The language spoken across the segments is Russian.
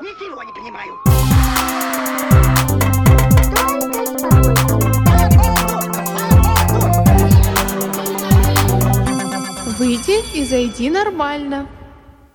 Ничего не понимаю. Выйди и зайди нормально.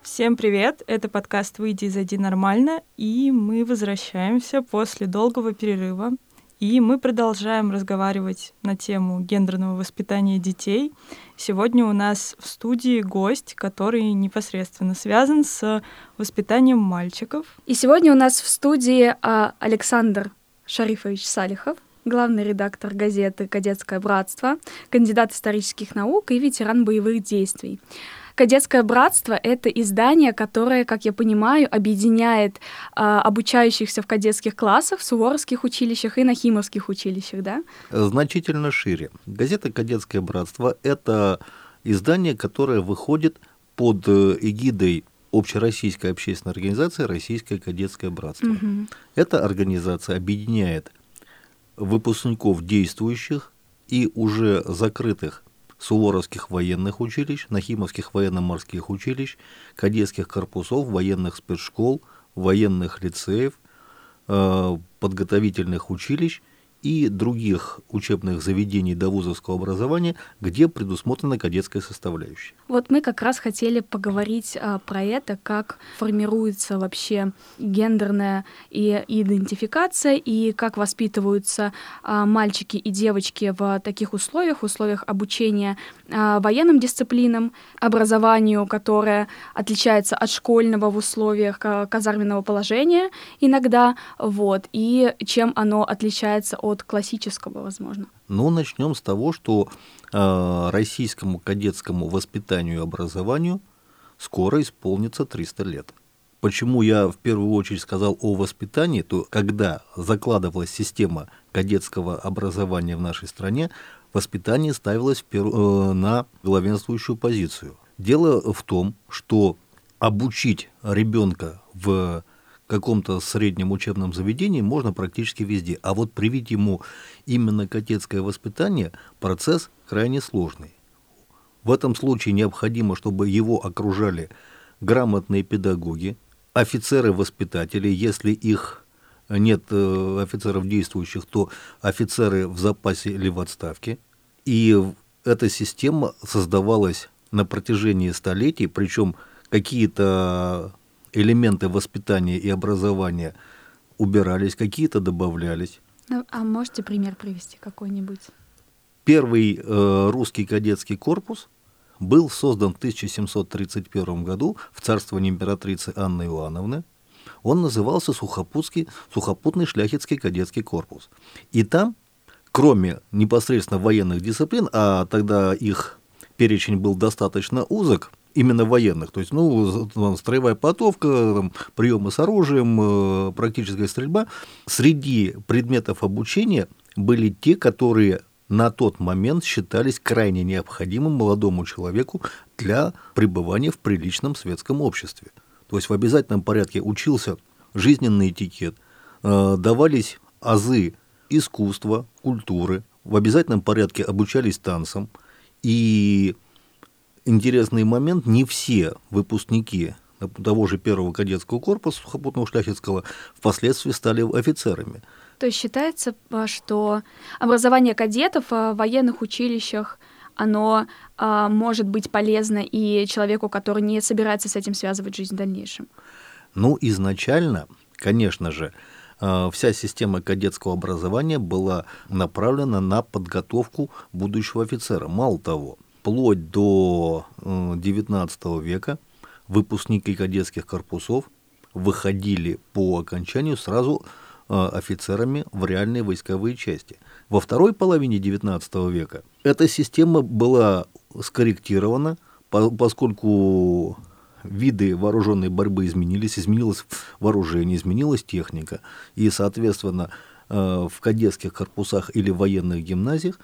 Всем привет! Это подкаст «Выйди и зайди нормально», и мы возвращаемся после долгого перерыва. И мы продолжаем разговаривать на тему гендерного воспитания детей. Сегодня у нас в студии гость, который непосредственно связан с воспитанием мальчиков. И сегодня у нас в студии а, Александр Шарифович Салихов, главный редактор газеты «Кадетское братство», кандидат исторических наук и ветеран боевых действий. Кадетское братство — это издание, которое, как я понимаю, объединяет а, обучающихся в кадетских классах, в суворовских училищах и нахимовских училищах, да? Значительно шире. Газета «Кадетское братство» — это издание, которое выходит под э, эгидой общероссийской общественной организации «Российское кадетское братство». Мгм. Эта организация объединяет выпускников действующих и уже закрытых Суворовских военных училищ, Нахимовских военно-морских училищ, кадетских корпусов, военных спецшкол, военных лицеев, э, подготовительных училищ и других учебных заведений довузовского образования, где предусмотрена кадетская составляющая. Вот мы как раз хотели поговорить а, про это, как формируется вообще гендерная и идентификация, и как воспитываются а, мальчики и девочки в таких условиях, условиях обучения а, военным дисциплинам, образованию, которое отличается от школьного в условиях ка- казарменного положения иногда, вот, и чем оно отличается от классического, возможно. Ну, начнем с того, что э, российскому кадетскому воспитанию и образованию скоро исполнится 300 лет. Почему я в первую очередь сказал о воспитании, то когда закладывалась система кадетского образования в нашей стране, воспитание ставилось в пер- э, на главенствующую позицию. Дело в том, что обучить ребенка в каком-то среднем учебном заведении можно практически везде. А вот привить ему именно кадетское воспитание процесс крайне сложный. В этом случае необходимо, чтобы его окружали грамотные педагоги, офицеры-воспитатели, если их нет э, офицеров действующих, то офицеры в запасе или в отставке. И эта система создавалась на протяжении столетий, причем какие-то элементы воспитания и образования убирались, какие-то добавлялись. Ну, а можете пример привести какой-нибудь? Первый э, русский кадетский корпус был создан в 1731 году в царствовании императрицы Анны Иоанновны. Он назывался Сухопутский, Сухопутный шляхетский кадетский корпус. И там, кроме непосредственно военных дисциплин, а тогда их перечень был достаточно узок, именно военных, то есть, ну, строевая подготовка, приемы с оружием, э, практическая стрельба, среди предметов обучения были те, которые на тот момент считались крайне необходимым молодому человеку для пребывания в приличном светском обществе. То есть в обязательном порядке учился жизненный этикет, э, давались азы искусства, культуры, в обязательном порядке обучались танцам. И интересный момент, не все выпускники того же первого кадетского корпуса сухопутного шляхетского впоследствии стали офицерами. То есть считается, а, что образование кадетов а, в военных училищах, оно а, может быть полезно и человеку, который не собирается с этим связывать жизнь в дальнейшем. Ну, изначально, конечно же, вся система кадетского образования была направлена на подготовку будущего офицера. Мало того, вплоть до XIX века выпускники кадетских корпусов выходили по окончанию сразу э, офицерами в реальные войсковые части. Во второй половине XIX века эта система была скорректирована, по- поскольку виды вооруженной борьбы изменились, изменилось вооружение, изменилась техника, и, соответственно, э, в кадетских корпусах или военных гимназиях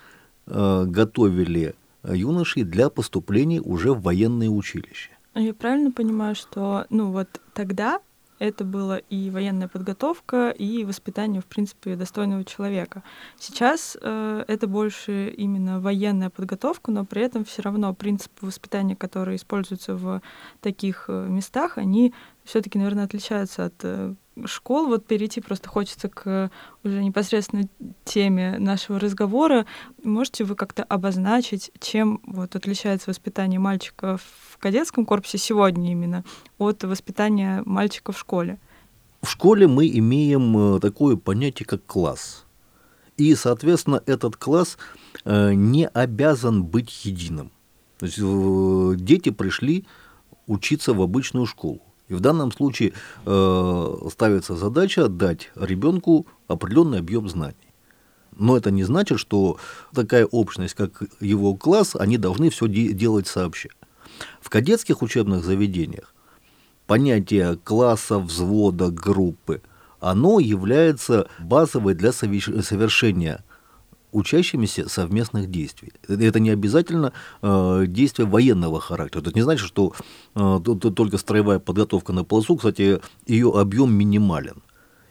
э, готовили юношей для поступления уже в военные училища. Я правильно понимаю, что, ну вот тогда это было и военная подготовка, и воспитание, в принципе, достойного человека. Сейчас э, это больше именно военная подготовка, но при этом все равно принципы воспитания, которые используются в таких э, местах, они все-таки, наверное, отличаются от э, школ. Вот перейти просто хочется к уже непосредственно теме нашего разговора. Можете вы как-то обозначить, чем вот отличается воспитание мальчика в кадетском корпусе сегодня именно от воспитания мальчика в школе? В школе мы имеем э, такое понятие, как класс. И, соответственно, этот класс э, не обязан быть единым. То есть дети пришли учиться в обычную школу. И в данном случае э, ставится задача дать ребенку определенный объем знаний. Но это не значит, что такая общность, как его класс, они должны все де- делать сообща. В кадетских учебных заведениях понятие класса, взвода, группы, оно является базовой для совершения учащимися совместных действий. Это не обязательно э, действия военного характера. Это не значит, что э, только строевая подготовка на плацу, кстати, ее объем минимален.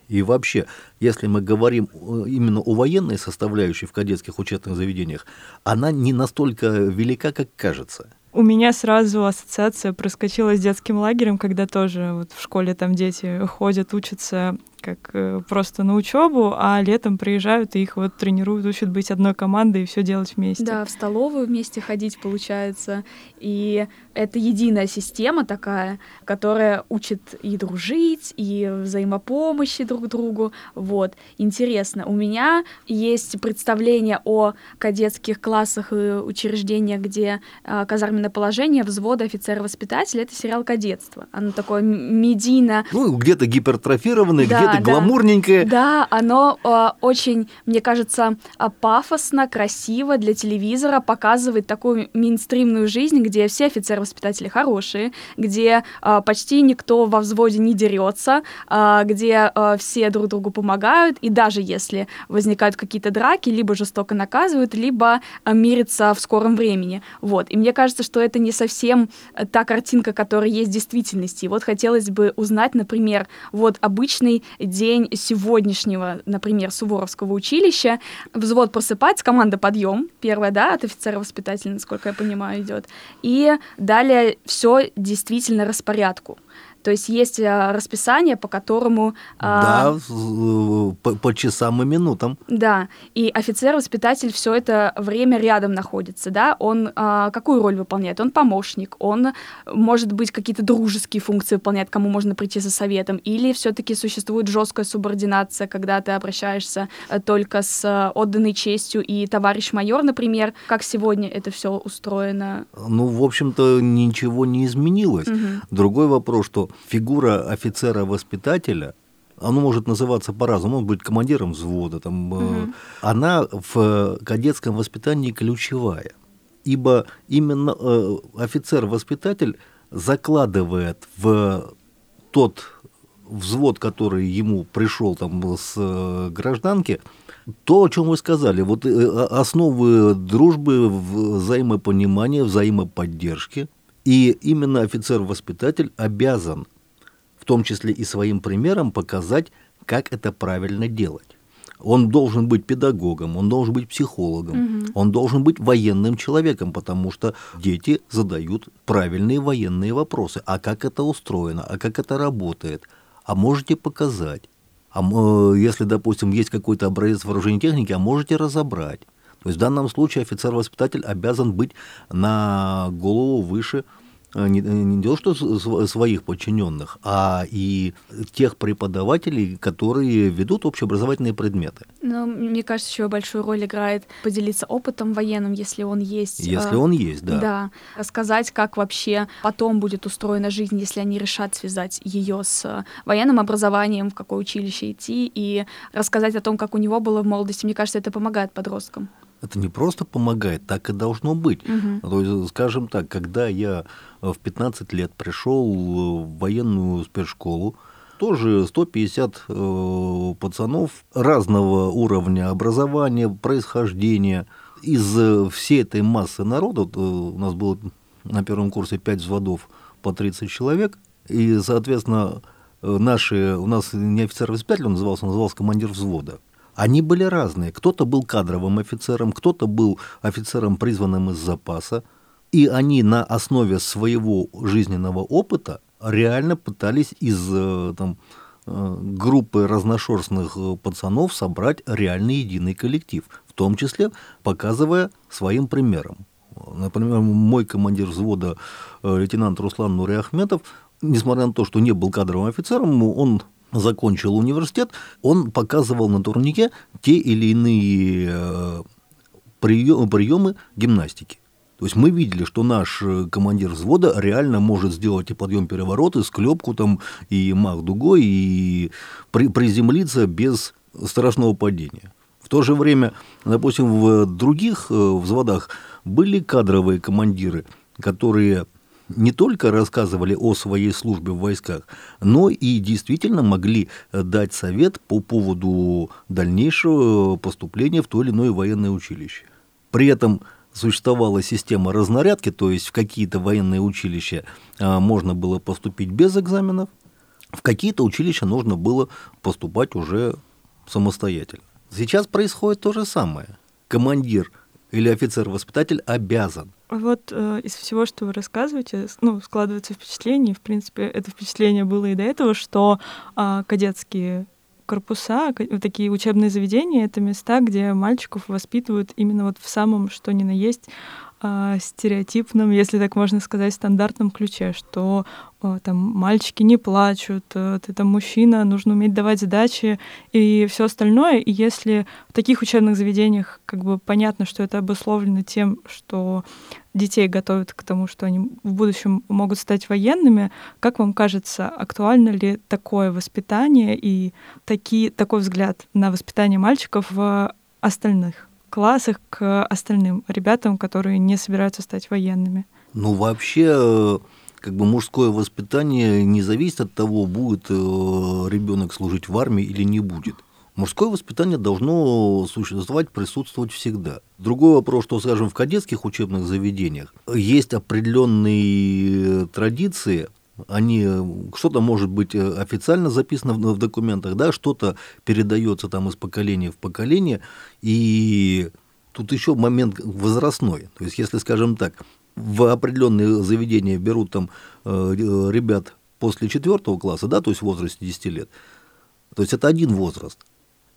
И вообще, если мы говорим э, именно о военной составляющей в кадетских учебных заведениях, она не настолько велика, как кажется. У меня сразу ассоциация проскочила с детским лагерем, когда тоже вот в школе там дети ходят, учатся как э, просто на учебу, а летом приезжают и их вот тренируют, учат быть одной командой и все делать вместе. Да, в столовую вместе ходить получается. И это единая система такая, которая учит и дружить, и взаимопомощи друг другу. Вот. Интересно. У меня есть представление о кадетских классах и учреждениях, где э, казарменное положение взвода офицера-воспитателя. Это сериал «Кадетство». Оно такое медийно... Ну, где-то гипертрофированное, да, где-то да, гламурненькое. Да, оно э, очень, мне кажется, а, пафосно, красиво для телевизора показывает такую мейнстримную жизнь, где все офицеры-воспитатели хорошие, где э, почти никто во взводе не дерется, э, где э, все друг другу помогают, и даже если возникают какие-то драки, либо жестоко наказывают, либо э, мирятся в скором времени. Вот. И мне кажется, что это не совсем та картинка, которая есть в действительности. И вот хотелось бы узнать, например, вот обычный день сегодняшнего, например, Суворовского училища, взвод просыпается, команда подъем, первая, да, от офицера-воспитателя, насколько я понимаю, идет. И далее все действительно распорядку. То есть есть э, расписание, по которому... А, да, по, по часам и минутам. Да, и офицер-воспитатель все это время рядом находится, да, он а, какую роль выполняет? Он помощник, он, может быть, какие-то дружеские функции выполняет, кому можно прийти за советом, или все-таки существует жесткая субординация, когда ты обращаешься э, только с э, отданной честью и товарищ майор, например, как сегодня это все устроено? Ну, в общем-то, ничего не изменилось. Угу. Другой вопрос, что фигура офицера-воспитателя, оно может называться по-разному, может быть командиром взвода, там, угу. она в кадетском воспитании ключевая. Ибо именно э, офицер-воспитатель закладывает в тот взвод, который ему пришел там с э, гражданки, то, о чем вы сказали, вот основы дружбы, взаимопонимания, взаимоподдержки, и именно офицер-воспитатель обязан, в том числе и своим примером, показать, как это правильно делать. Он должен быть педагогом, он должен быть психологом, угу. он должен быть военным человеком, потому что дети задают правильные военные вопросы. А как это устроено? А как это работает? А можете показать? А если, допустим, есть какой-то образец вооружения техники, а можете разобрать? То есть в данном случае офицер-воспитатель обязан быть на голову выше э, не, не дело, что своих подчиненных, а и тех преподавателей, которые ведут общеобразовательные предметы. Но мне кажется, еще большую роль играет поделиться опытом военным, если он есть. Если он есть, да. Да. Рассказать, как вообще потом будет устроена жизнь, если они решат связать ее с военным образованием, в какое училище идти, и рассказать о том, как у него было в молодости. Мне кажется, это помогает подросткам это не просто помогает, так и должно быть. Угу. То есть, скажем так, когда я в 15 лет пришел в военную спецшколу, тоже 150 э, пацанов разного уровня образования, происхождения. Из всей этой массы народа, вот, э, у нас было на первом курсе 5 взводов по 30 человек, и, соответственно, э, наши, у нас не офицер-воспитатель он назывался, он назывался командир взвода. Они были разные. Кто-то был кадровым офицером, кто-то был офицером, призванным из запаса. И они на основе своего жизненного опыта реально пытались из э, там, э, группы разношерстных пацанов собрать реальный единый коллектив, в том числе показывая своим примером. Например, мой командир взвода, лейтенант Руслан Нури Ахметов, несмотря на то, что не был кадровым офицером, он закончил университет, он показывал на турнике те или иные приемы гимнастики. То есть мы видели, что наш э, командир взвода реально может сделать и подъем переворот, и склепку там, и мах дугой, и при, приземлиться без страшного падения. В то же время, допустим, в других э, взводах были кадровые командиры, которые не только рассказывали о своей службе в войсках, но и действительно могли дать совет по поводу дальнейшего поступления в то или иное военное училище. При этом существовала система разнарядки, то есть в какие-то военные училища а, можно было поступить без экзаменов, в какие-то училища нужно было поступать уже самостоятельно. Сейчас происходит то же самое. Командир или офицер-воспитатель обязан. Вот э, из всего, что вы рассказываете, ну, складывается впечатление, в принципе, это впечатление было и до этого, что э, кадетские корпуса, такие учебные заведения, это места, где мальчиков воспитывают именно вот в самом, что ни на есть, а, стереотипном, если так можно сказать, стандартном ключе, что там мальчики не плачут, э, ты там мужчина, нужно уметь давать задачи и все остальное. И если в таких учебных заведениях как бы понятно, что это обусловлено тем, что детей готовят к тому, что они в будущем могут стать военными, как вам кажется, актуально ли такое воспитание и таки, такой взгляд на воспитание мальчиков в остальных классах к остальным ребятам, которые не собираются стать военными? Ну, вообще, как бы мужское воспитание не зависит от того, будет э, ребенок служить в армии или не будет. Мужское воспитание должно существовать, присутствовать всегда. Другой вопрос, что, скажем, в кадетских учебных заведениях есть определенные традиции, они что-то может быть э, официально записано в, в документах, да, что-то передается там из поколения в поколение, и тут еще момент возрастной. То есть, если, скажем так, в определенные заведения берут там э, ребят после четвертого класса, да, то есть в возрасте 10 лет, то есть это один возраст.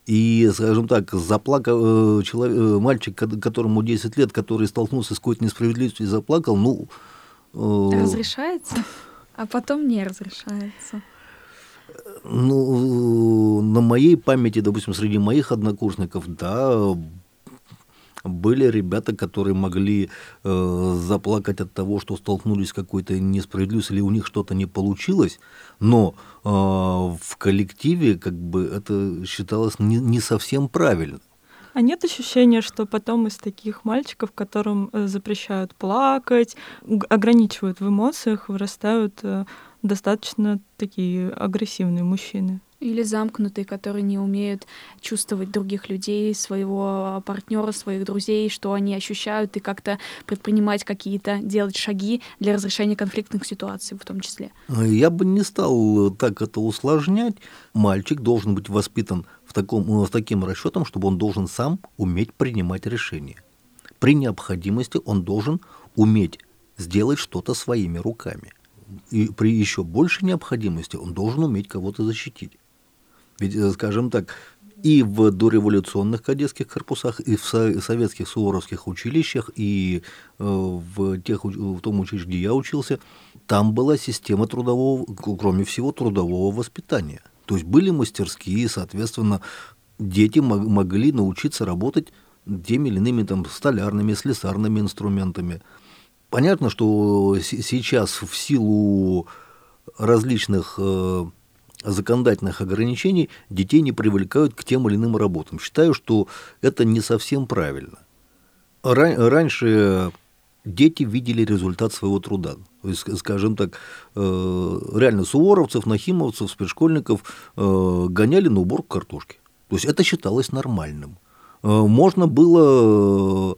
И, скажем так, заплакал э, человек, э, мальчик, которому 10 лет, который столкнулся с какой-то несправедливостью и заплакал, ну... Э, Разрешается? А потом не разрешается. Ну, на моей памяти, допустим, среди моих однокурсников, да, были ребята, которые могли э, заплакать от того, что столкнулись с какой-то несправедливостью, или у них что-то не получилось, но э, в коллективе как бы это считалось не, не совсем правильно. А нет ощущения, что потом из таких мальчиков, которым э, запрещают плакать, ограничивают в эмоциях, вырастают э, достаточно такие агрессивные мужчины? Или замкнутые, которые не умеют чувствовать других людей, своего партнера, своих друзей, что они ощущают, и как-то предпринимать какие-то, делать шаги для разрешения конфликтных ситуаций в том числе. Я бы не стал так это усложнять. Мальчик должен быть воспитан таком, с таким расчетом, чтобы он должен сам уметь принимать решения. При необходимости он должен уметь сделать что-то своими руками. И при еще большей необходимости он должен уметь кого-то защитить. Ведь, э, скажем так, и в дореволюционных кадетских корпусах, и в советских суворовских училищах, и э, в, тех, в том училище, где я учился, там была система трудового, кроме всего, трудового воспитания – то есть были мастерские, соответственно, дети могли научиться работать теми или иными там, столярными, слесарными инструментами. Понятно, что сейчас в силу различных э, законодательных ограничений детей не привлекают к тем или иным работам. Считаю, что это не совсем правильно. Раньше дети видели результат своего труда. Скажем так, э, реально суворовцев, нахимовцев, спецшкольников э, гоняли на уборку картошки. То есть это считалось нормальным. Э, можно было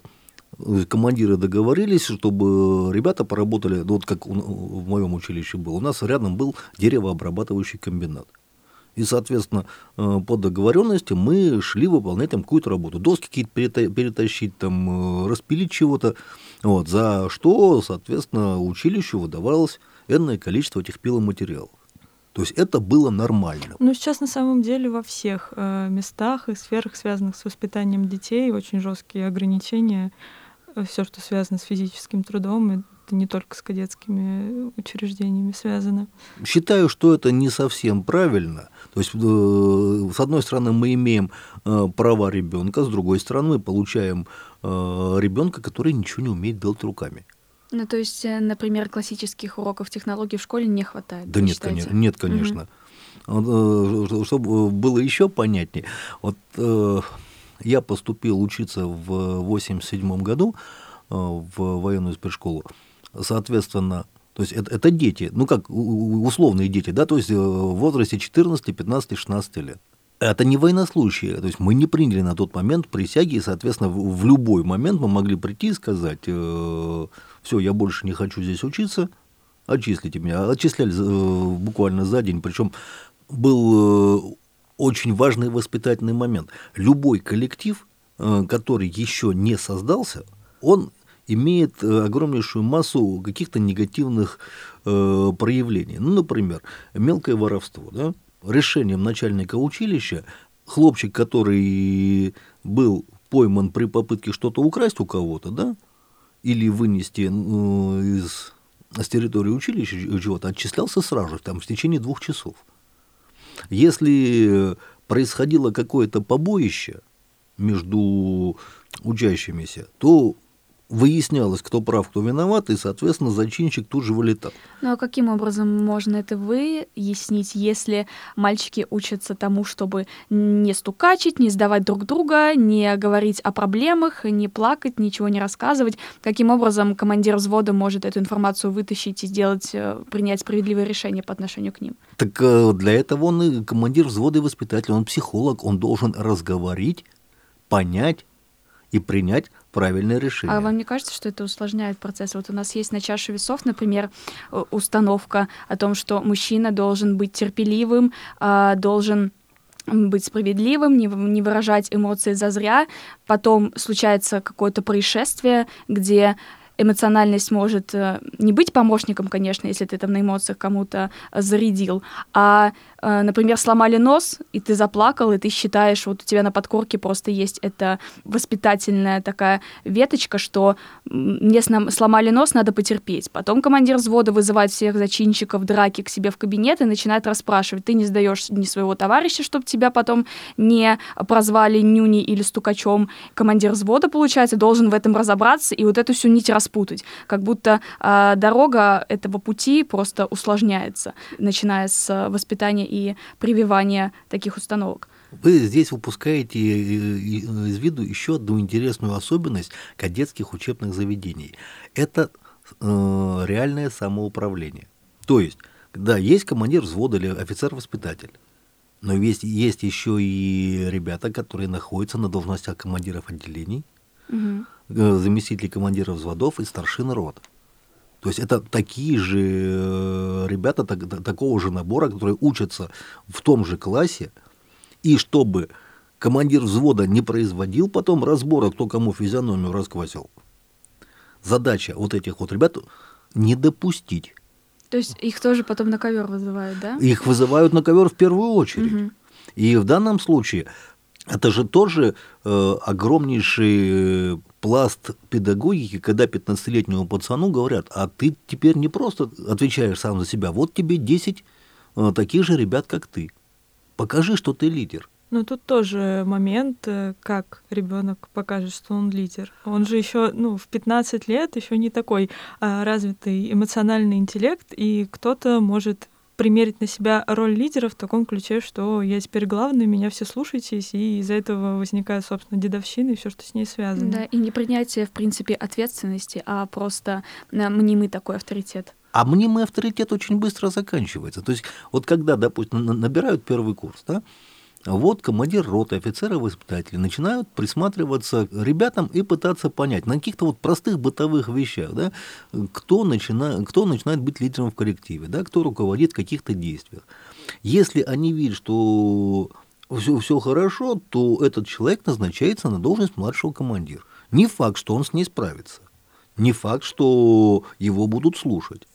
командиры договорились, чтобы ребята поработали, ну, вот как в моем училище было, у нас рядом был деревообрабатывающий комбинат. И, соответственно, по договоренности мы шли выполнять там какую-то работу. Доски какие-то перетащить, там, распилить чего-то. Вот, за что, соответственно, училищу выдавалась энное количество этих пиломатериалов. То есть это было нормально. Ну, сейчас на самом деле во всех э, местах и сферах, связанных с воспитанием детей, очень жесткие ограничения. Э, Все, что связано с физическим трудом, это не только с кадетскими учреждениями связано. Считаю, что это не совсем правильно. То есть, э, с одной стороны, мы имеем э, права ребенка, с другой стороны, мы получаем э, ребенка, который ничего не умеет делать руками. Ну, то есть, э, например, классических уроков технологий в школе не хватает. Да нет, считаете? конечно, нет, конечно. Э, Чтобы было еще понятнее, вот э, я поступил учиться в 87 году э, в военную спецшколу. Соответственно, то есть это, это дети, ну как условные дети, да, то есть э, в возрасте 14, 15, 16 лет. Это не военнослужащие, то есть мы не приняли на тот момент присяги, и, соответственно, в, в любой момент мы могли прийти и сказать, все, я больше не хочу здесь учиться, отчислите меня. Отчисляли э, буквально за день, причем был э, очень важный воспитательный момент. Любой коллектив, э, который еще не создался, он имеет э, огромнейшую массу каких-то негативных э, проявлений. Ну, например, мелкое воровство. Да? Решением начальника училища хлопчик, который был пойман при попытке что-то украсть у кого-то, да, или вынести ну, из, с территории училища чего-то, отчислялся сразу, там, в течение двух часов. Если происходило какое-то побоище между учащимися, то выяснялось, кто прав, кто виноват, и, соответственно, зачинщик тут же вылетал. Ну а каким образом можно это выяснить, если мальчики учатся тому, чтобы не стукачить, не сдавать друг друга, не говорить о проблемах, не плакать, ничего не рассказывать? Каким образом командир взвода может эту информацию вытащить и сделать, э, принять справедливое решение по отношению к ним? Так э, для этого он и командир взвода и воспитатель, он психолог, он должен разговорить, понять и принять правильное решение. А вам не кажется, что это усложняет процесс? Вот у нас есть на чаше весов, например, э, установка о том, что мужчина должен быть терпеливым, а, должен быть справедливым, не, не выражать эмоции зазря. Потом случается какое-то происшествие, где эмоциональность может э, не быть помощником, конечно, если ты там на эмоциях кому-то э, зарядил, а, например, сломали нос, и ты заплакал, и ты считаешь, вот у тебя на подкорке просто есть эта воспитательная такая веточка, что мне сломали нос, надо потерпеть. Потом командир взвода вызывает всех зачинщиков драки к себе в кабинет и начинает расспрашивать. Ты не сдаешь ни своего товарища, чтобы тебя потом не прозвали нюней или стукачом. Командир взвода, получается, должен в этом разобраться и вот эту всю нить распутать. Как будто а, дорога этого пути просто усложняется, начиная с а, воспитания и прививания таких установок. Вы здесь выпускаете э, из виду еще одну интересную особенность кадетских учебных заведений. Это э, реальное самоуправление. То есть, да, есть командир взвода или офицер-воспитатель, но есть, есть еще и ребята, которые находятся на должностях командиров отделений, э, заместителей командиров взводов и старшин рот. То есть это такие же э, ребята так- та- такого же набора, которые учатся в том же классе, и чтобы командир взвода не производил потом разбора, кто кому физиономию расквасил. Задача вот этих вот ребят не допустить. То есть их тоже потом на ковер вызывают, да? Их вызывают на ковер в первую очередь. Мгм. И в данном случае это же тоже э, огромнейший э, пласт педагогики, когда 15-летнему пацану говорят, а ты теперь не просто отвечаешь сам за себя, вот тебе 10 э, таких же ребят, как ты. Покажи, что ты лидер. Но тут тоже момент, э, как ребенок покажет, что он лидер. Он же еще, ну, в 15 лет еще не такой а, развитый эмоциональный интеллект, и кто-то может примерить на себя роль лидера в таком ключе, что я теперь главный, меня все слушаетесь, и из-за этого возникает, собственно, дедовщина и все, что с ней связано. Да, и не принятие, в принципе, ответственности, а просто э, мнимый такой авторитет. А мнимый авторитет очень быстро заканчивается. То есть вот когда, допустим, на- набирают первый курс, да, вот командир роты, офицеры, воспитатели начинают присматриваться к ребятам и пытаться понять на каких-то вот простых бытовых вещах, да, кто, начина, кто начинает быть лидером в коллективе, да, кто руководит каких-то действиях. Если они видят, что все, все хорошо, то этот человек назначается на должность младшего командира. Не факт, что он с ней справится. Не факт, что его будут слушать.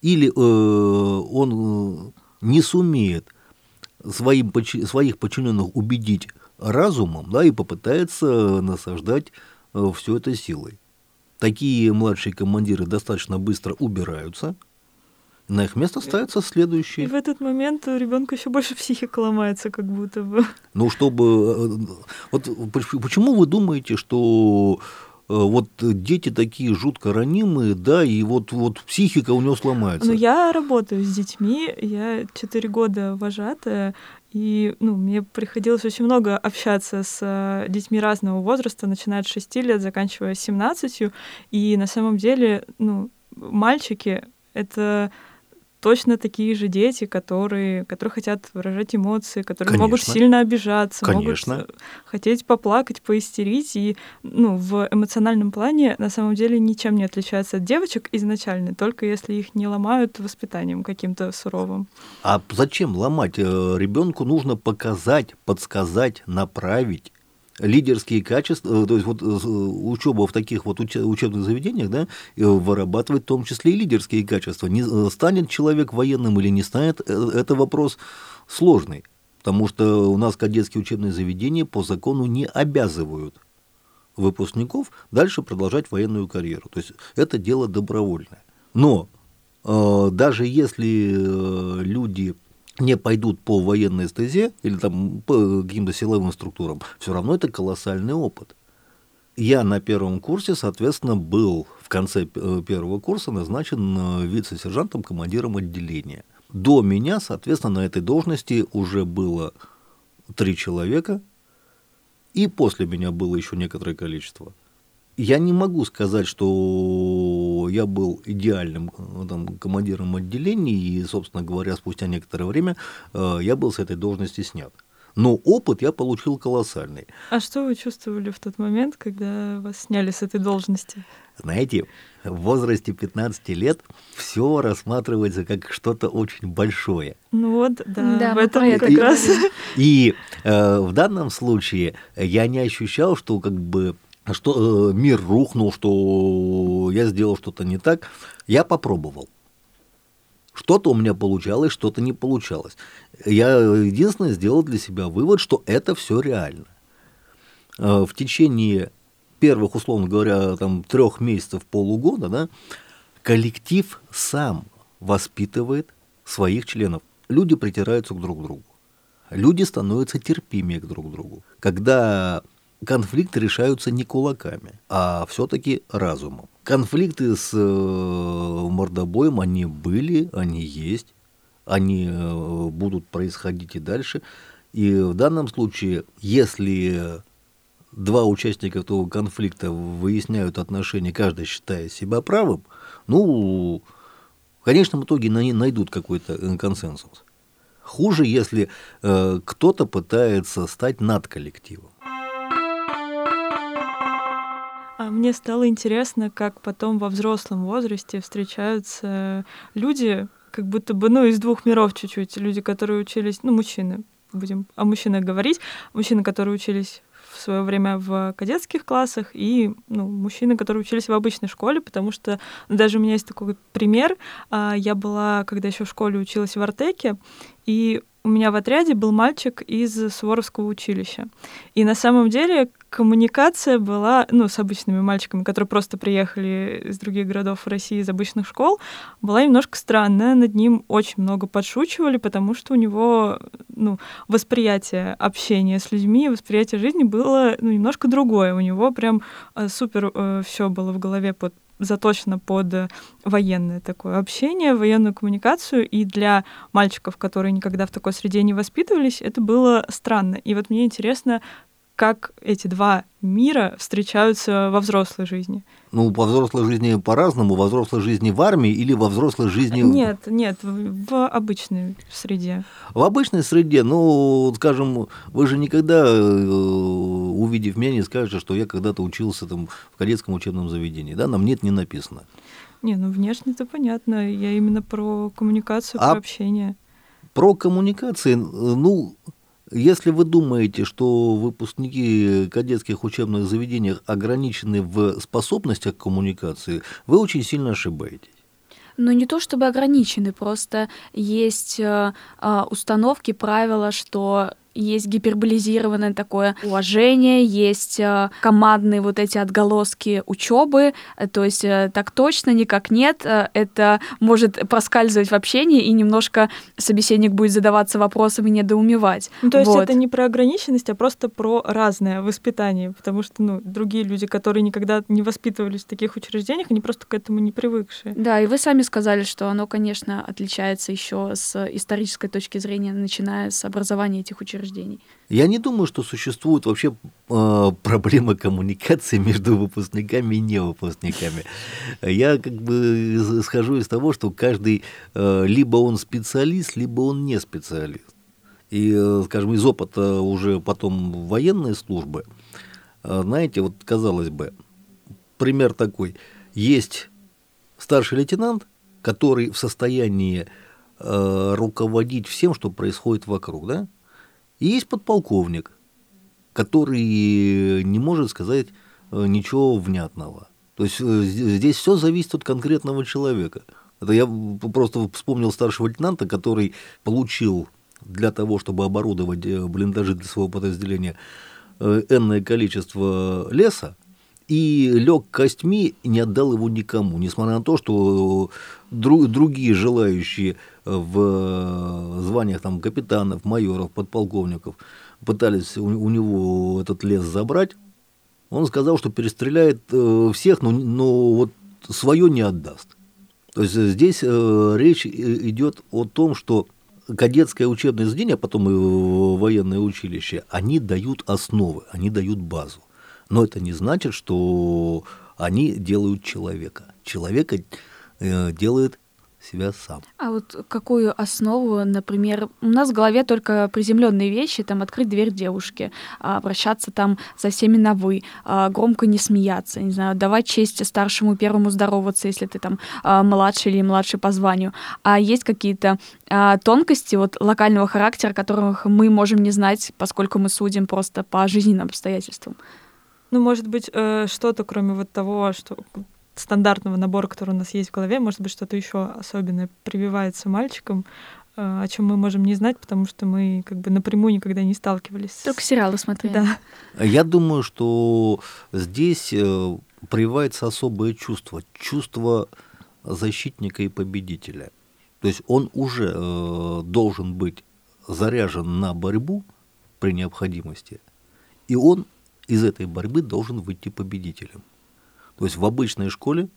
или э, он э, не сумеет своим, своих подчиненных убедить разумом, да, и попытается насаждать э, все это силой. Такие младшие командиры достаточно быстро убираются, на их место ставятся следующие. И в этот момент у ребенка еще больше психика ломается, как будто бы. Ну, чтобы... Вот почему вы думаете, что Э, вот дети такие жутко ранимые, да, и вот, вот психика у него сломается. Ну, я работаю с детьми, я четыре года вожатая, и ну, мне приходилось очень много общаться с э, детьми разного возраста, начиная от 6 лет, заканчивая 17. И на самом деле, ну, мальчики — это точно такие же дети, которые, которые хотят выражать эмоции, которые Конечно. могут сильно обижаться, Конечно. могут хотеть поплакать, поистерить. И ну, в эмоциональном плане на самом деле ничем не отличаются от девочек изначально, только если их не ломают воспитанием каким-то суровым. А зачем ломать? Э, Ребенку нужно показать, подсказать, направить лидерские качества, э, то есть вот э, учеба в таких вот учебных заведениях, да, вырабатывает в том числе и лидерские качества. Не э, станет человек военным или не станет, это вопрос сложный, потому что у нас кадетские учебные заведения по закону не обязывают выпускников дальше продолжать военную карьеру. То есть это дело добровольное. Но э, даже если э, люди не пойдут по военной стезе или там по каким-то силовым структурам, все равно это колоссальный опыт. Я на первом курсе, соответственно, был в конце э, первого курса назначен э, вице-сержантом, командиром отделения. До меня, соответственно, на этой должности уже было три человека, и после меня было еще некоторое количество – я не могу сказать, что я был идеальным э, там, командиром отделения, и, собственно говоря, спустя некоторое время э, я был с этой должности снят. Но опыт я получил колоссальный. А что вы чувствовали в тот момент, когда вас сняли с этой должности? Знаете, в возрасте 15 лет все рассматривается как что-то очень большое. Ну вот, да, да в этом это как и, раз. И э, в данном случае я не ощущал, что как бы что э, мир рухнул, что я сделал что-то не так. Я попробовал. Что-то у меня получалось, что-то не получалось. Я единственное сделал для себя вывод, что это все реально. Э, в течение первых, условно говоря, там, трех месяцев, полугода, да, коллектив сам воспитывает своих членов. Люди притираются друг к другу. Люди становятся терпимее друг к другу. Когда конфликты решаются не кулаками, а все-таки разумом. Конфликты с э, мордобоем, они были, они есть, они э, будут происходить и дальше. И в данном случае, если два участника этого конфликта выясняют отношения, каждый считая себя правым, ну, в конечном итоге они найдут какой-то э, консенсус. Хуже, если э, кто-то пытается стать над коллективом. А мне стало интересно, как потом во взрослом возрасте встречаются люди, как будто бы, ну, из двух миров чуть-чуть. Люди, которые учились, ну, мужчины, будем о мужчинах говорить, мужчины, которые учились в свое время в кадетских классах, и ну, мужчины, которые учились в обычной школе, потому что даже у меня есть такой пример. А, я была, когда еще в школе училась в Артеке, и у меня в отряде был мальчик из Суворовского училища. И на самом деле коммуникация была, ну, с обычными мальчиками, которые просто приехали из других городов России, из обычных школ, была немножко странная. Над ним очень много подшучивали, потому что у него, ну, восприятие общения с людьми, восприятие жизни было, ну, немножко другое. У него прям э, супер э, все было в голове под заточено под военное такое общение, военную коммуникацию, и для мальчиков, которые никогда в такой среде не воспитывались, это было странно. И вот мне интересно, как эти два мира встречаются во взрослой жизни. Ну, во взрослой жизни по-разному, во взрослой жизни в армии или во взрослой жизни... Нет, нет, в обычной среде. В обычной среде, ну, скажем, вы же никогда, э, увидев меня, не скажете, что я когда-то учился там в кадетском учебном заведении, да, на мне это не написано. Не, ну внешне-то понятно, я именно про коммуникацию, а про общение. Про коммуникации, ну, если вы думаете, что выпускники кадетских учебных заведений ограничены в способностях к коммуникации, вы очень сильно ошибаетесь. Ну, не то чтобы ограничены, просто есть э, э, установки, правила, что есть гиперболизированное такое уважение, есть э, командные вот эти отголоски учебы, э, то есть э, так точно, никак нет, это может проскальзывать в общении, и немножко собеседник будет задаваться вопросом и недоумевать. Ну, то есть вот. это не про ограниченность, а просто про разное воспитание, потому что ну, другие люди, которые никогда не воспитывались в таких учреждениях, они просто к этому не привыкшие. Да, и вы сами сказали, что оно, конечно, отличается еще с исторической точки зрения, начиная с образования этих учреждений учреждений? Я не думаю, что существует вообще э, проблема коммуникации между выпускниками и невыпускниками. Я как бы схожу из того, что каждый э, либо он специалист, либо он не специалист. И, э, скажем, из опыта уже потом военной службы, э, знаете, вот казалось бы, пример такой. Есть старший лейтенант, который в состоянии э, руководить всем, что происходит вокруг, да? И есть подполковник, который не может сказать э, ничего внятного. То есть э, здесь все зависит от конкретного человека. Это я просто вспомнил старшего лейтенанта, который получил для того, чтобы оборудовать э, блиндажи для своего подразделения, энное количество леса, и лег костьми не отдал его никому, несмотря на то, что друг, другие желающие в званиях там, капитанов, майоров, подполковников пытались у, у него этот лес забрать, он сказал, что перестреляет э, всех, но, но вот свое не отдаст. То есть здесь э, речь идет о том, что кадетское учебное заведение, а потом и военное училище, они дают основы, они дают базу. Но это не значит, что они делают человека. Человека э, делает себя сам. А вот какую основу, например, у нас в голове только приземленные вещи, там открыть дверь девушке, а, обращаться там со всеми на вы, а, громко не смеяться, не знаю, давать честь старшему первому здороваться, если ты там а, младший или младший по званию. А есть какие-то тонкости вот локального характера, которых мы можем не знать, поскольку мы судим просто по жизненным обстоятельствам. Ну, может быть, э, что-то, кроме вот того, что стандартного набора, который у нас есть в голове, может быть, что-то еще особенное прививается мальчикам, э, о чем мы можем не знать, потому что мы как бы напрямую никогда не сталкивались. Только сериалы смотрели. Да. Я думаю, что здесь э, прививается особое чувство, чувство защитника и победителя. То есть он уже э, должен быть заряжен на борьбу при необходимости, и он из этой борьбы должен выйти победителем. То есть в обычной школе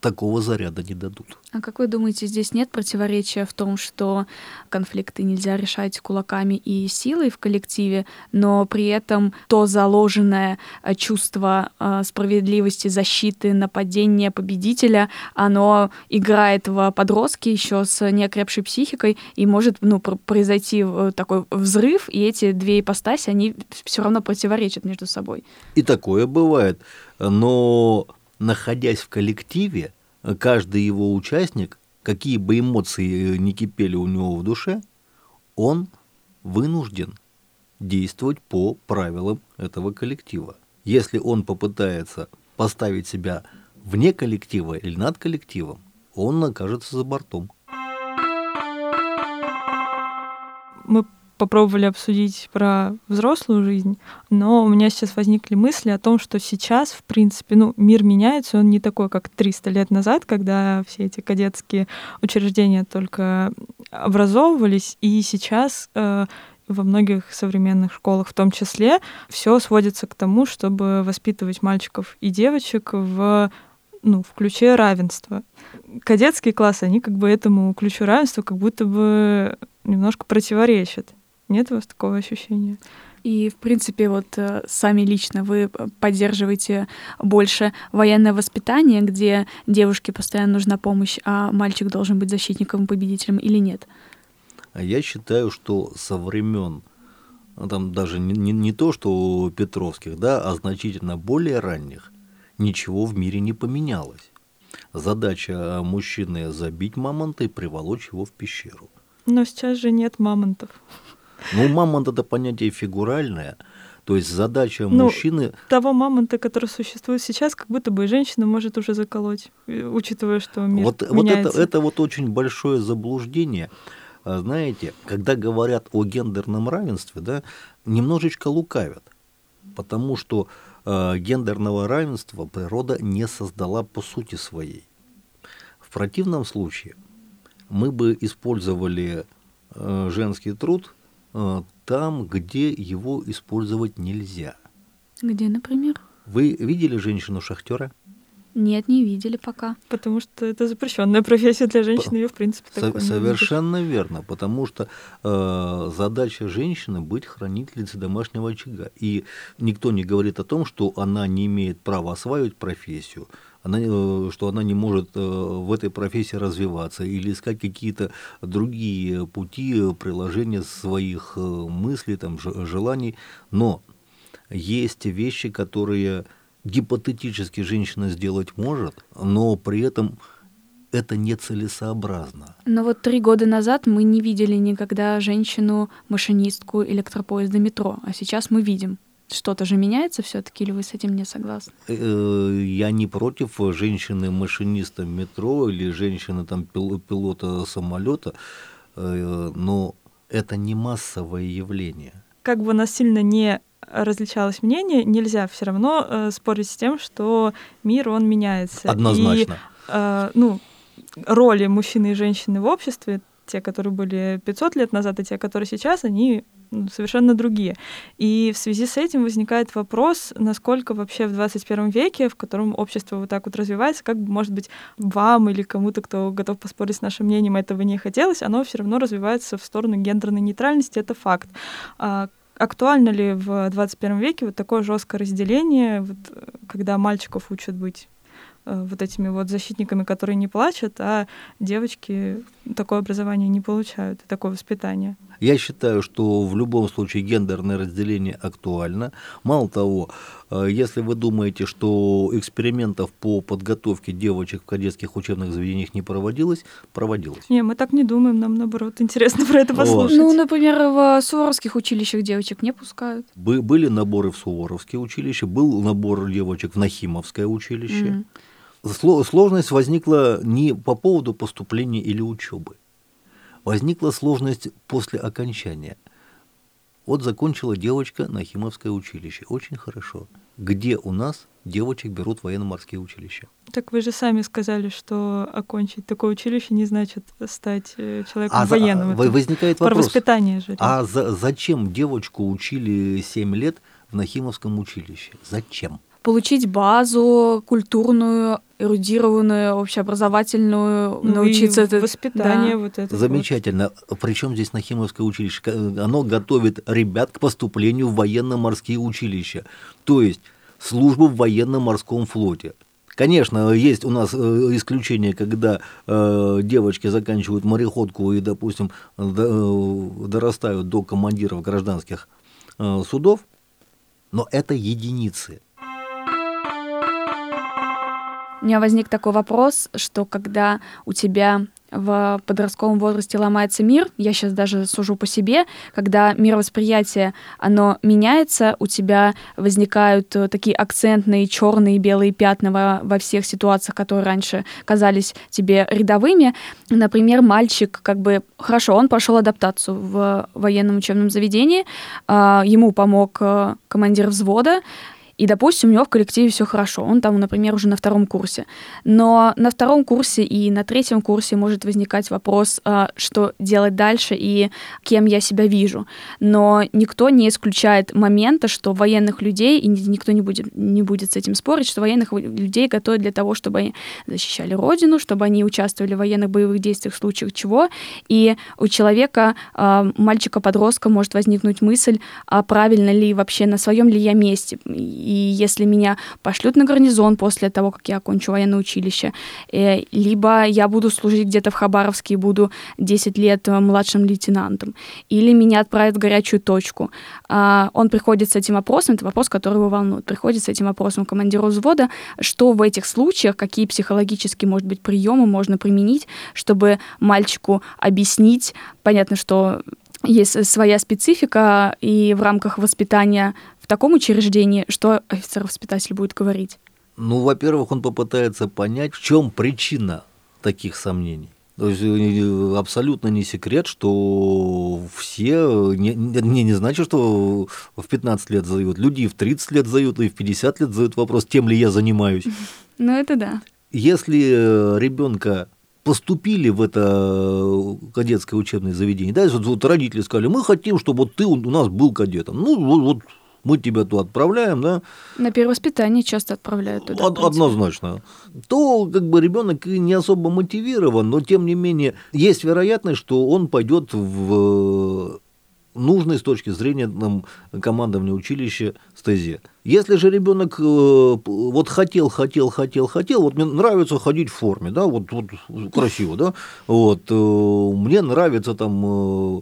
такого заряда не дадут. А как вы думаете, здесь нет противоречия в том, что конфликты нельзя решать кулаками и силой в коллективе, но при этом то заложенное э, чувство э, справедливости, защиты, нападения победителя, оно играет в подростке еще с неокрепшей психикой и может ну, произойти э, такой взрыв, и эти две ипостаси, они все равно противоречат между собой. И такое бывает. Но находясь в коллективе, каждый его участник, какие бы эмоции не кипели у него в душе, он вынужден действовать по правилам этого коллектива. Если он попытается поставить себя вне коллектива или над коллективом, он окажется за бортом. Мы попробовали обсудить про взрослую жизнь, но у меня сейчас возникли мысли о том, что сейчас, в принципе, ну, мир меняется, он не такой, как 300 лет назад, когда все эти кадетские учреждения только образовывались, и сейчас э, во многих современных школах в том числе все сводится к тому, чтобы воспитывать мальчиков и девочек в ну, в ключе равенства. Кадетские классы, они как бы этому ключу равенства как будто бы немножко противоречат. Нет у вас такого ощущения? И, в принципе, вот э, сами лично вы поддерживаете больше военное воспитание, где девушке постоянно нужна помощь, а мальчик должен быть защитником, победителем или нет? А я считаю, что со времен, ну, там даже не, не, не то, что у Петровских, да, а значительно более ранних, ничего в мире не поменялось. Задача мужчины забить мамонта и приволочь его в пещеру. Но сейчас же нет мамонтов. Ну, мамонт это понятие фигуральное, То есть задача Ну, мужчины Того мамонта, который существует сейчас, как будто бы женщина может уже заколоть, э, учитывая, что мир Вот, вот это, меняется. это вот очень большое заблуждение. А, Знаете, когда говорят о гендерном равенстве, да, немножечко лукавят, потому что э, гендерного равенства природа не создала по сути своей. В противном случае мы бы использовали э, женский труд там, где его использовать нельзя. Где, например? Вы видели женщину-шахтера? Нет, не видели пока. Потому что это запрещенная профессия для женщин, ее в принципе Со- такой не Совершенно верно, потому что э, задача женщины быть хранительницей домашнего очага. И никто не говорит о том, что она не имеет права осваивать профессию, она, э, что она не может э, в этой профессии развиваться или искать какие-то другие пути э, приложения своих мыслей, там, желаний. Но есть вещи, которые гипотетически женщина сделать может, но при этом это нецелесообразно. Но вот три года назад мы не видели никогда женщину-машинистку электропоезда метро, а сейчас мы видим. Что-то же меняется все-таки, или вы с этим не согласны? Э, Я не против женщины-машиниста метро или женщины там пил- пилота самолета, э, но это не массовое явление. как бы у нас сильно не различалось мнение, нельзя все равно э, спорить с тем, что мир, он меняется. И, Однозначно. э, ну, роли мужчины и женщины в обществе, те, которые были 500 лет назад, и те, которые сейчас, они совершенно другие. И в связи с этим возникает вопрос, насколько вообще в 21 веке, в котором общество вот так вот развивается, как может быть, вам или кому-то, кто готов поспорить с нашим мнением, этого не хотелось, оно все равно развивается в сторону гендерной нейтральности, это факт. А актуально ли в 21 веке вот такое жесткое разделение, вот, когда мальчиков учат быть вот этими вот защитниками, которые не плачут, а девочки такое образование не получают, такое воспитание. Я считаю, что в любом случае гендерное разделение актуально. Мало того, э, если вы думаете, что экспериментов по подготовке девочек в кадетских учебных заведениях не проводилось, проводилось. Не, мы так не думаем, нам наоборот интересно про это Вот. послушать. Ну, например, в суворовских училищах девочек не пускают. Бы- Были наборы в Суворовские училища, был набор девочек в Нахимовское училище. Мгм. Сло- Сложность возникла не по поводу поступления или учебы. Возникла сложность после окончания. Вот закончила девочка Нахимовское училище. Очень хорошо. Где у нас девочек берут военно-морские училища? Так вы же сами сказали, что окончить такое училище не значит стать э, человеком А за- военным. во- Это возникает про вопрос. воспитание же. А за- зачем девочку учили 7 лет в Нахимовском училище? Зачем? Получить базу культурную, эрудированную, общеобразовательную, Ну научиться... это- воспитание да. вот это. Замечательно. Причем здесь Нахимовское училище? К- Оно готовит ребят к поступлению в военно-морские училища. То есть службу в военно-морском флоте. Конечно, есть у нас э, исключения, когда э, девочки заканчивают мореходку и, допустим, до- э, дорастают до командиров гражданских э, судов, но это единицы. У меня возник такой вопрос, что когда у тебя в подростковом возрасте ломается мир, я сейчас даже сужу по себе, когда мировосприятие, оно меняется, у тебя возникают э, такие акцентные черные и белые пятна во, во всех ситуациях, которые раньше казались тебе рядовыми. Например, мальчик, как бы, хорошо, он прошел адаптацию в военном учебном заведении, а, ему помог э, командир взвода, и, допустим, у него в коллективе все хорошо, он там, например, уже на втором курсе. Но на втором курсе и на третьем курсе может возникать вопрос, а, что делать дальше и кем я себя вижу. Но никто не исключает момента, что военных людей, и ни- никто не будет, не будет с этим спорить, что военных людей готовят для того, чтобы они защищали родину, чтобы они участвовали в военных боевых действиях в случае чего. И у человека, а, мальчика-подростка, может возникнуть мысль, а правильно ли вообще, на своем ли я месте. И если меня пошлют на гарнизон после того, как я окончу военное училище, э, либо я буду служить где-то в Хабаровске и буду 10 лет э, младшим лейтенантом, или меня отправят в горячую точку. А, Он приходит с этим вопросом, это вопрос, который его волнует, приходит с этим вопросом командиру взвода, что в этих случаях, какие психологические, может быть, приемы можно применить, чтобы мальчику объяснить, понятно, что есть своя специфика, и в рамках воспитания таком учреждении, что офицер-воспитатель будет говорить? Ну, во-первых, он попытается понять, в чем причина таких сомнений. То есть э, абсолютно не секрет, что все, не, не, не значит, что в 15 лет задают, люди и в 30 лет задают, и в 50 лет задают вопрос, тем ли я занимаюсь. Ну, это да. Если э, ребенка поступили в это э, кадетское учебное заведение, да, вот, вот родители сказали, мы хотим, чтобы вот ты у нас был кадетом. Ну, вот, вот мы тебя туда отправляем, да. На перевоспитание часто отправляют туда. Од- однозначно. То как бы ребенок не особо мотивирован, но тем не менее есть вероятность, что он пойдет в нужной с точки зрения там, командования училища стезе. Если же ребенок э, вот хотел, хотел, хотел, хотел, вот мне нравится ходить в форме, да, вот, вот красиво, да, вот, э, мне нравится там э,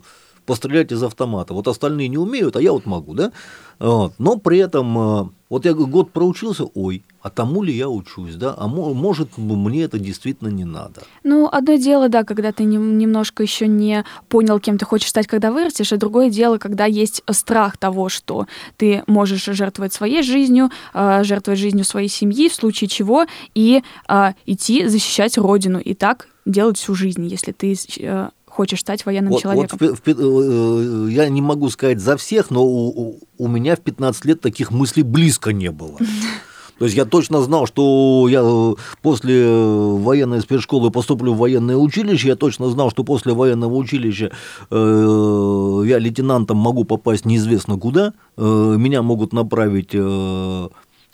пострелять из автомата. Вот остальные не умеют, а я вот могу, да? Вот. Но при этом, э, вот я год проучился, ой, а тому ли я учусь, да? А может, мне это действительно не надо. Ну, одно дело, да, когда ты немножко еще не понял, кем ты хочешь стать, когда вырастешь, а другое дело, когда есть страх того, что ты можешь жертвовать своей жизнью, э, жертвовать жизнью своей семьи, в случае чего, и э, идти защищать родину, и так делать всю жизнь, если ты хочешь стать военным вот, человеком? Вот в, в, э, я не могу сказать за всех, но у, у меня в 15 лет таких мыслей близко не было. То есть я точно знал, что я э, после военной спецшколы поступлю в военное училище, я точно знал, что после военного училища э, я лейтенантом могу попасть неизвестно куда, э, меня могут направить э,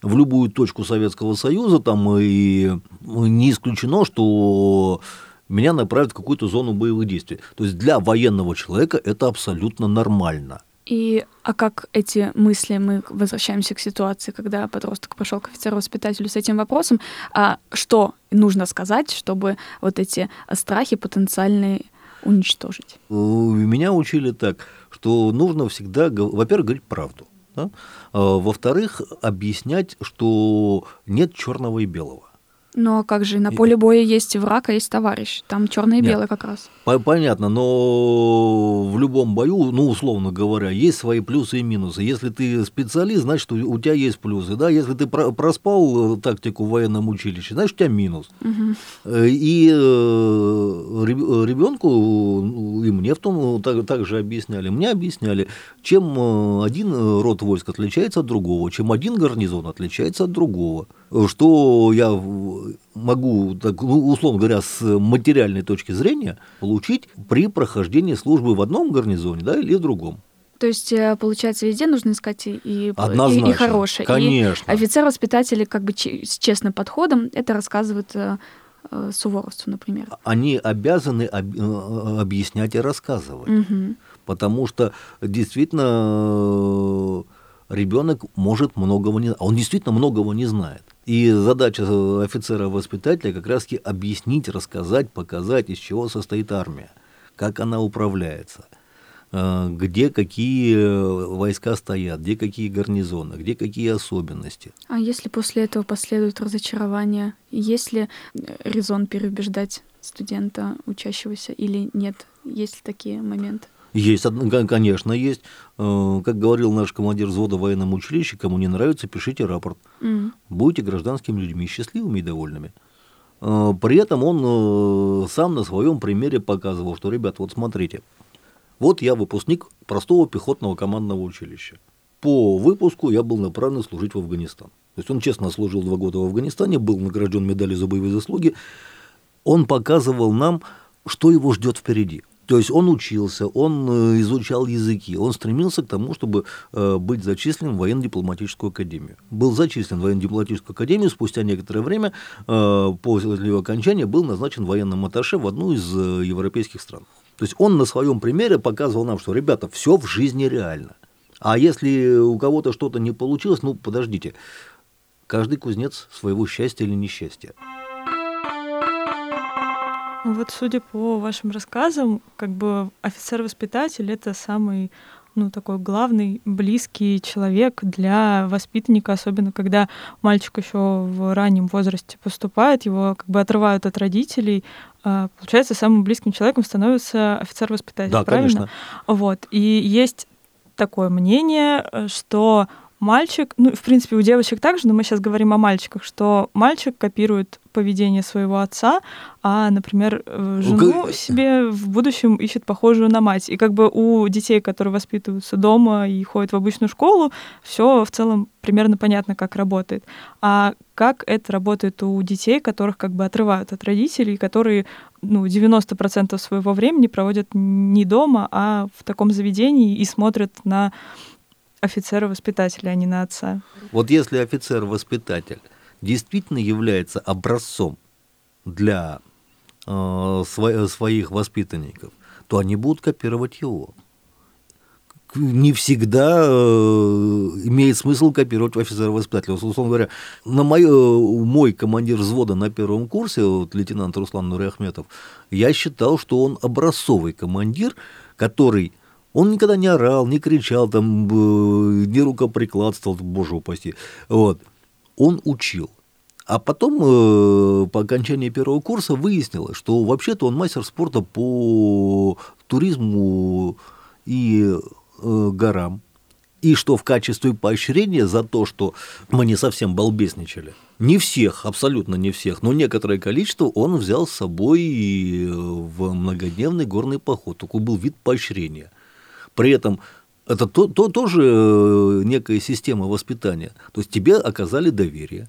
в любую точку Советского Союза, там и не исключено, что меня направят в какую-то зону боевых действий. То есть для военного человека это абсолютно нормально. И а как эти мысли, мы возвращаемся к ситуации, когда подросток пошел к офицеру-воспитателю с этим вопросом, а что нужно сказать, чтобы вот эти страхи потенциальные уничтожить? Меня учили так, что нужно всегда, во-первых, говорить правду. Да? А, во-вторых, объяснять, что нет черного и белого. Ну а как же, на поле боя есть враг, а есть товарищ. Там черное и белое как раз. Понятно, но в любом бою, ну, условно говоря, есть свои плюсы и минусы. Если ты специалист, значит, у тебя есть плюсы. Да? Если ты проспал э, тактику в военном училище, значит, у тебя минус. Угу. И э, ребенку, ну, и мне в том так, так же объясняли, мне объясняли, чем один род войск отличается от другого, чем один гарнизон отличается от другого что я могу, так, ну, условно говоря, с материальной точки зрения получить при прохождении службы в одном гарнизоне да, или в другом. То есть, э, получается, везде нужно искать и, и, и, и хорошее. Конечно. И офицер-воспитатели как бы с честным подходом это рассказывают э, э, суворовцу, например. Они обязаны об, объяснять и рассказывать. Угу. Потому что действительно ребенок может многого не знать. Он действительно многого не знает. И задача офицера-воспитателя как раз объяснить, рассказать, показать, из чего состоит армия, как она управляется, э, где какие войска стоят, где какие гарнизоны, где какие особенности. А если после этого последует разочарование, есть ли резон переубеждать студента, учащегося, или нет? Есть ли такие моменты? Есть, конечно, есть. Э, как говорил наш командир взвода в военном училище, кому не нравится, пишите рапорт. Mm. Будете гражданскими людьми, счастливыми и довольными. Э, при этом он э, сам на своем примере показывал, что, ребят, вот смотрите, вот я выпускник простого пехотного командного училища. По выпуску я был направлен служить в Афганистан. То есть он честно служил два года в Афганистане, был награжден медалью за боевые заслуги. Он показывал нам, что его ждет впереди. То есть он учился, он э, изучал языки, он стремился к тому, чтобы э, быть зачислен в военно-дипломатическую академию. Был зачислен в военно-дипломатическую академию, спустя некоторое время э, после его окончания был назначен военным атташе в одну из европейских стран. То есть он на своем примере показывал нам, что, ребята, все в жизни реально. А если у кого-то что-то не получилось, ну, подождите, каждый кузнец своего счастья или несчастья. Вот судя по вашим рассказам, как бы офицер-воспитатель — это самый ну, такой главный, близкий человек для воспитанника, особенно когда мальчик еще в раннем возрасте поступает, его как бы отрывают от родителей, а, получается, самым близким человеком становится офицер-воспитатель, Да, правильно? конечно. Вот. И есть такое мнение, э, что мальчик, ну, в принципе, у девочек также, но мы сейчас говорим о мальчиках, что мальчик копирует поведение своего отца, а, например, э, жену себе в будущем ищет похожую на мать. И как бы у детей, которые воспитываются дома и ходят в обычную школу, все в целом примерно понятно, как работает. А как это работает у детей, которых как бы отрывают от родителей, которые ну, 90% своего времени проводят не дома, а в таком заведении и смотрят на офицера-воспитателя, а не на отца. Вот если офицер-воспитатель действительно является образцом для э, сво- своих воспитанников, то они будут копировать его. Не всегда э, имеет смысл копировать офицера-воспитателя. Условно говоря, на мой, мой командир взвода на первом курсе, вот, лейтенант Руслан Нурахметов, я считал, что он образцовый командир, который он никогда не орал, не кричал, там, не рукоприкладствовал, боже упаси. Вот. Он учил. А потом, э, по окончании первого курса, выяснилось, что вообще-то он мастер спорта по туризму и э, горам. И что в качестве поощрения за то, что мы не совсем балбесничали, не всех, абсолютно не всех, но некоторое количество он взял с собой э, в многодневный горный поход. Такой был вид поощрения. При этом это то, то, тоже э, некая система воспитания. То есть тебе оказали доверие.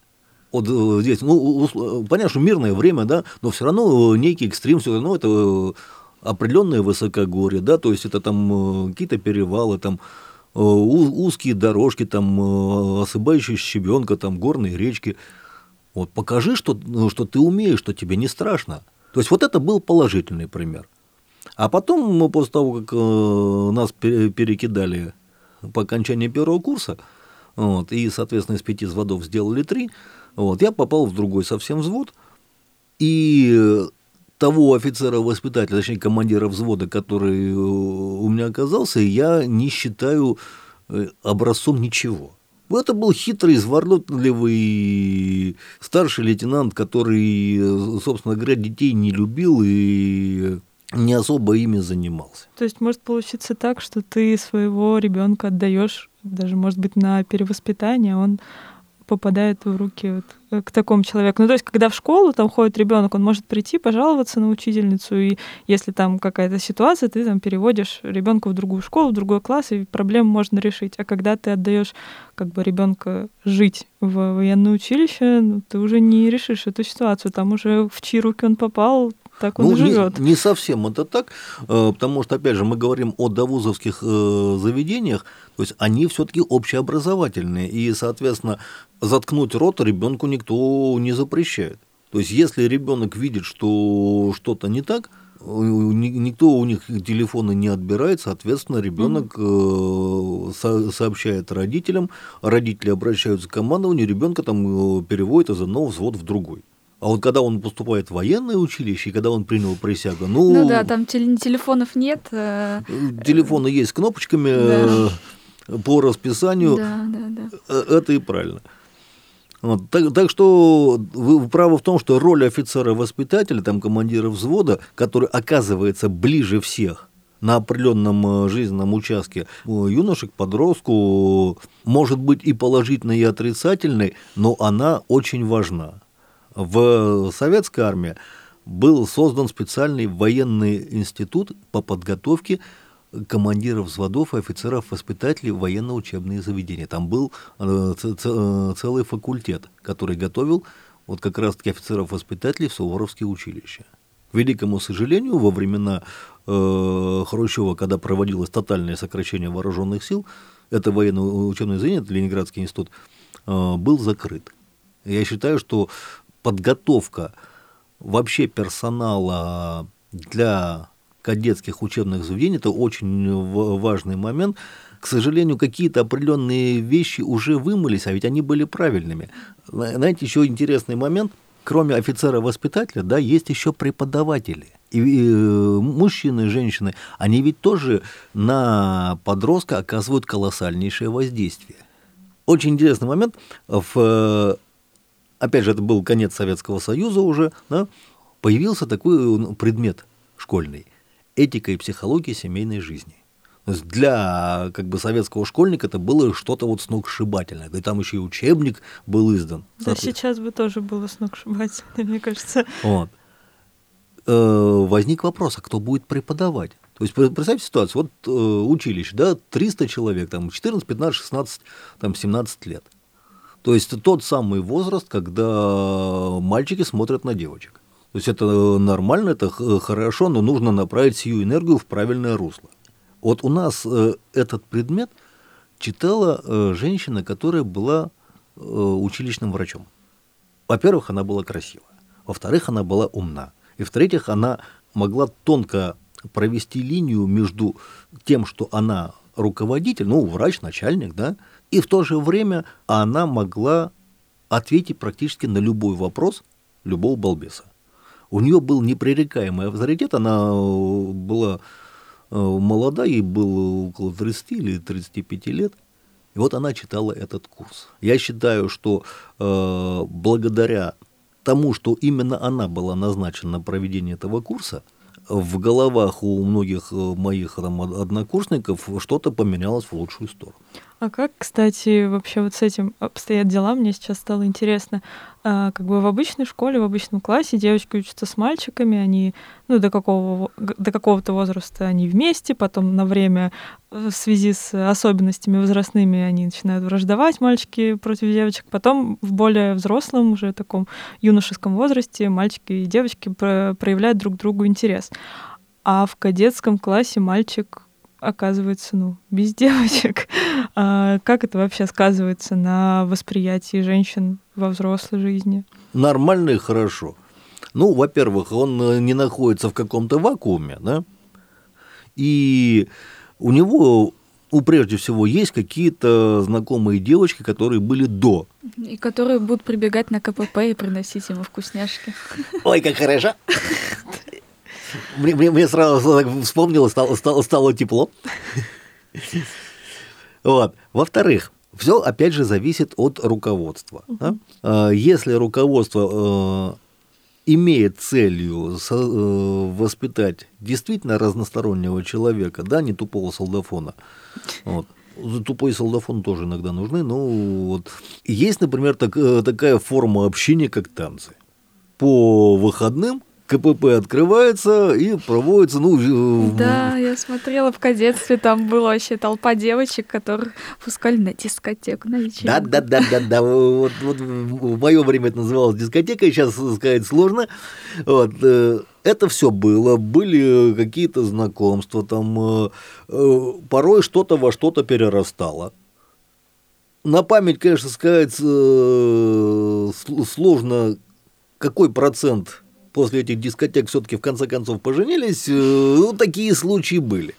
Вот э, здесь, ну, понятно, что мирное время, да, но все равно э, некий экстрим, все равно это определенное высокогорье, да, то есть это там какие-то перевалы, там узкие дорожки, там осыпающая щебенка, там горные речки. Вот покажи, что, ну, что ты умеешь, что тебе не страшно. То есть вот это был положительный пример. А потом, мы после того, как э, нас пере- перекидали по окончании первого курса, вот, и, соответственно, из пяти взводов сделали три, вот, я попал в другой совсем взвод, и того офицера-воспитателя, точнее, командира взвода, который э, у меня оказался, я не считаю э, образцом ничего. Это был хитрый, изворотливый старший лейтенант, который, собственно говоря, детей не любил и не особо ими занимался. То есть может получиться так, что ты своего ребенка отдаешь, даже, может быть, на перевоспитание, а он попадает в руки вот э, к такому человеку. Ну, то есть, когда в школу там ходит ребенок, он может прийти, пожаловаться на учительницу, и если там какая-то ситуация, ты там переводишь ребенка в другую школу, в другой класс, и проблему можно решить. А когда ты отдаешь как бы ребенка жить в военное училище, ну, ты уже не решишь эту ситуацию. Там уже в чьи руки он попал, так он Ну, не, живет. не совсем это так, э, потому что, опять же, мы говорим о довузовских э, заведениях, то есть они все-таки общеобразовательные, и, соответственно, заткнуть рот ребенку никто не запрещает. То есть, если ребенок видит, что что-то не так, ни- никто у них телефоны не отбирает, соответственно, ребенок э, со- сообщает родителям, родители обращаются к командованию, ребенка там переводят из одного взвода в другой. А вот когда он поступает в военное училище, и когда он принял присягу, ну, Ну да, там теле- телефонов нет. э, телефоны есть с кнопочками Да. э, по расписанию, Да, да, да. Э, это и правильно. Вот, так, так что вы правы в том, что роль офицера-воспитателя, там, командира взвода, который оказывается ближе всех на определенном э, жизненном участке э, юношек, подростку, может быть и положительной, и отрицательной, но она очень важна. В советской армии был создан специальный военный институт по подготовке командиров взводов и офицеров-воспитателей военно-учебные заведения. Там был э, целый факультет, который готовил вот как раз-таки офицеров-воспитателей в Суворовские училища. К великому сожалению, во времена э, Хрущева, когда проводилось тотальное сокращение вооруженных сил, это военно-учебное заведение, это Ленинградский институт, э, был закрыт. Я считаю, что подготовка вообще персонала для кадетских учебных заведений – это очень важный момент. К сожалению, какие-то определенные вещи уже вымылись, а ведь они были правильными. Зна- Знаете, еще интересный момент. Кроме офицера-воспитателя, да, есть еще преподаватели. И, и, мужчины, и женщины, они ведь тоже на подростка оказывают колоссальнейшее воздействие. Очень интересный момент. В, опять же, это был конец Советского Союза уже, да, появился такой ну, предмет школьный – этика и психология семейной жизни. То есть для как бы советского школьника это было что-то вот сногсшибательное. Да и там еще и учебник был издан. Да, сейчас бы тоже было сногсшибательное, мне кажется. Вот. Э, возник вопрос, а кто будет преподавать? То есть представьте ситуацию, вот э, училище, да, 300 человек, там 14, 15, 16, там 17 лет. То есть тот самый возраст, когда мальчики смотрят на девочек. То есть это нормально, это хорошо, но нужно направить сию энергию в правильное русло. Вот у нас э, этот предмет читала э, женщина, которая была э, училищным врачом. Во-первых, она была красивая. Во-вторых, она была умна. И в-третьих, она могла тонко провести линию между тем, что она руководитель, ну, врач, начальник, да, и в то же время она могла ответить практически на любой вопрос любого балбеса. У нее был непререкаемый авторитет, она была Э, молода, ей было около 30 или 35 лет. И вот она читала этот курс. Я считаю, что э, благодаря тому, что именно она была назначена на проведение этого курса, в головах у многих э, моих там, однокурсников что-то поменялось в лучшую сторону. А как, кстати, вообще вот с этим обстоят дела? Мне сейчас стало интересно. А, как бы в обычной школе, в обычном классе девочки учатся с мальчиками, они, ну, до, какого, до какого-то возраста они вместе, потом на время э, в связи с особенностями возрастными они начинают враждовать, мальчики против девочек. Потом в более взрослом, уже таком юношеском возрасте мальчики и девочки проявляют друг другу интерес. А в кадетском классе мальчик оказывается, ну, без девочек. А как это вообще сказывается на восприятии женщин во взрослой жизни? Нормально и хорошо. Ну, во-первых, он э, не находится в каком-то вакууме, да, и у него у прежде всего есть какие-то знакомые девочки, которые были до. И которые будут прибегать на КПП и приносить ему вкусняшки. Ой, как хорошо мне, мне, мне сразу вспомнилось, стало, стало, стало тепло. Вот. Во-вторых, все опять же зависит от руководства. Да? А, если руководство э, имеет целью э, воспитать действительно разностороннего человека, да, не тупого солдафона, вот, тупой солдафон тоже иногда нужны, но вот есть, например, так, э, такая форма общения, как танцы. По выходным КПП открывается и проводится, ну... Да, я смотрела в кадетстве, там была вообще толпа девочек, которых пускали на дискотеку, на вечеринку. Да-да-да-да-да, вот, вот в мое время это называлось дискотекой, сейчас сказать сложно. Вот, э, это все было, были какие-то знакомства, там э, э, порой что-то во что-то перерастало. На память, конечно, сказать сложно, какой процент после этих дискотек все-таки в конце концов поженились, э, ну, такие случаи были.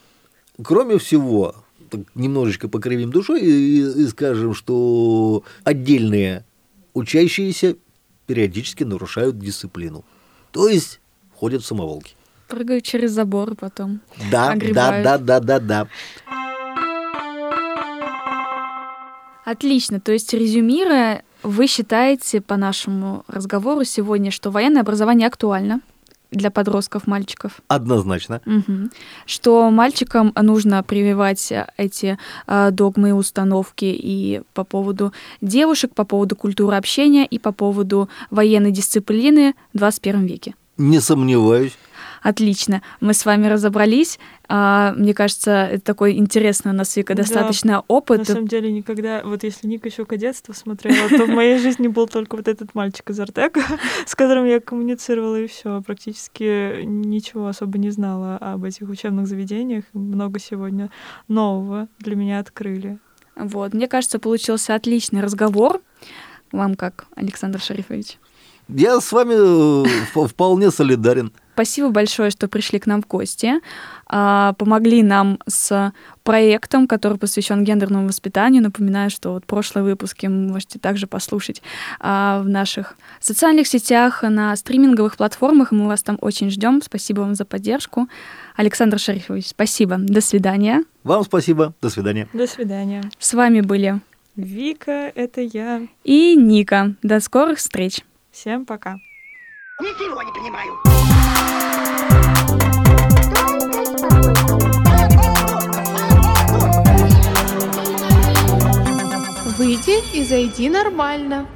Кроме всего, немножечко покривим душой и, и скажем, что отдельные учащиеся периодически нарушают дисциплину. То есть ходят в самоволки. Прыгают через забор потом. Да, огребают. да, да, да, да, да. Отлично. То есть, резюмируя, вы считаете по нашему разговору сегодня, что военное образование актуально? для подростков, мальчиков. Однозначно. Угу. Что мальчикам нужно прививать эти э, догмы и установки и по поводу девушек, по поводу культуры общения и по поводу военной дисциплины в 21 веке. Не сомневаюсь. Отлично. Мы с вами разобрались. А, мне кажется, это такой интересный у нас, Вика, достаточно да, опыт. На самом деле, никогда, вот если Ника еще кадетство смотрела, то в моей жизни был только вот этот мальчик из Артека, с которым я коммуницировала, и все. Практически ничего особо не знала об этих учебных заведениях. Много сегодня нового для меня открыли. Вот, мне кажется, получился отличный разговор. Вам как, Александр Шарифович? Я с вами э, вполне солидарен. Спасибо большое, что пришли к нам в гости, а, помогли нам с проектом, который посвящен гендерному воспитанию. Напоминаю, что вот прошлые выпуски вы можете также послушать а, в наших социальных сетях, на стриминговых платформах. Мы вас там очень ждем. Спасибо вам за поддержку. Александр Шарифович, спасибо. До свидания. Вам спасибо. До свидания. До свидания. С вами были Вика, это я. И Ника. До скорых встреч. Всем пока. Ничего не понимаю. Выйди и зайди нормально.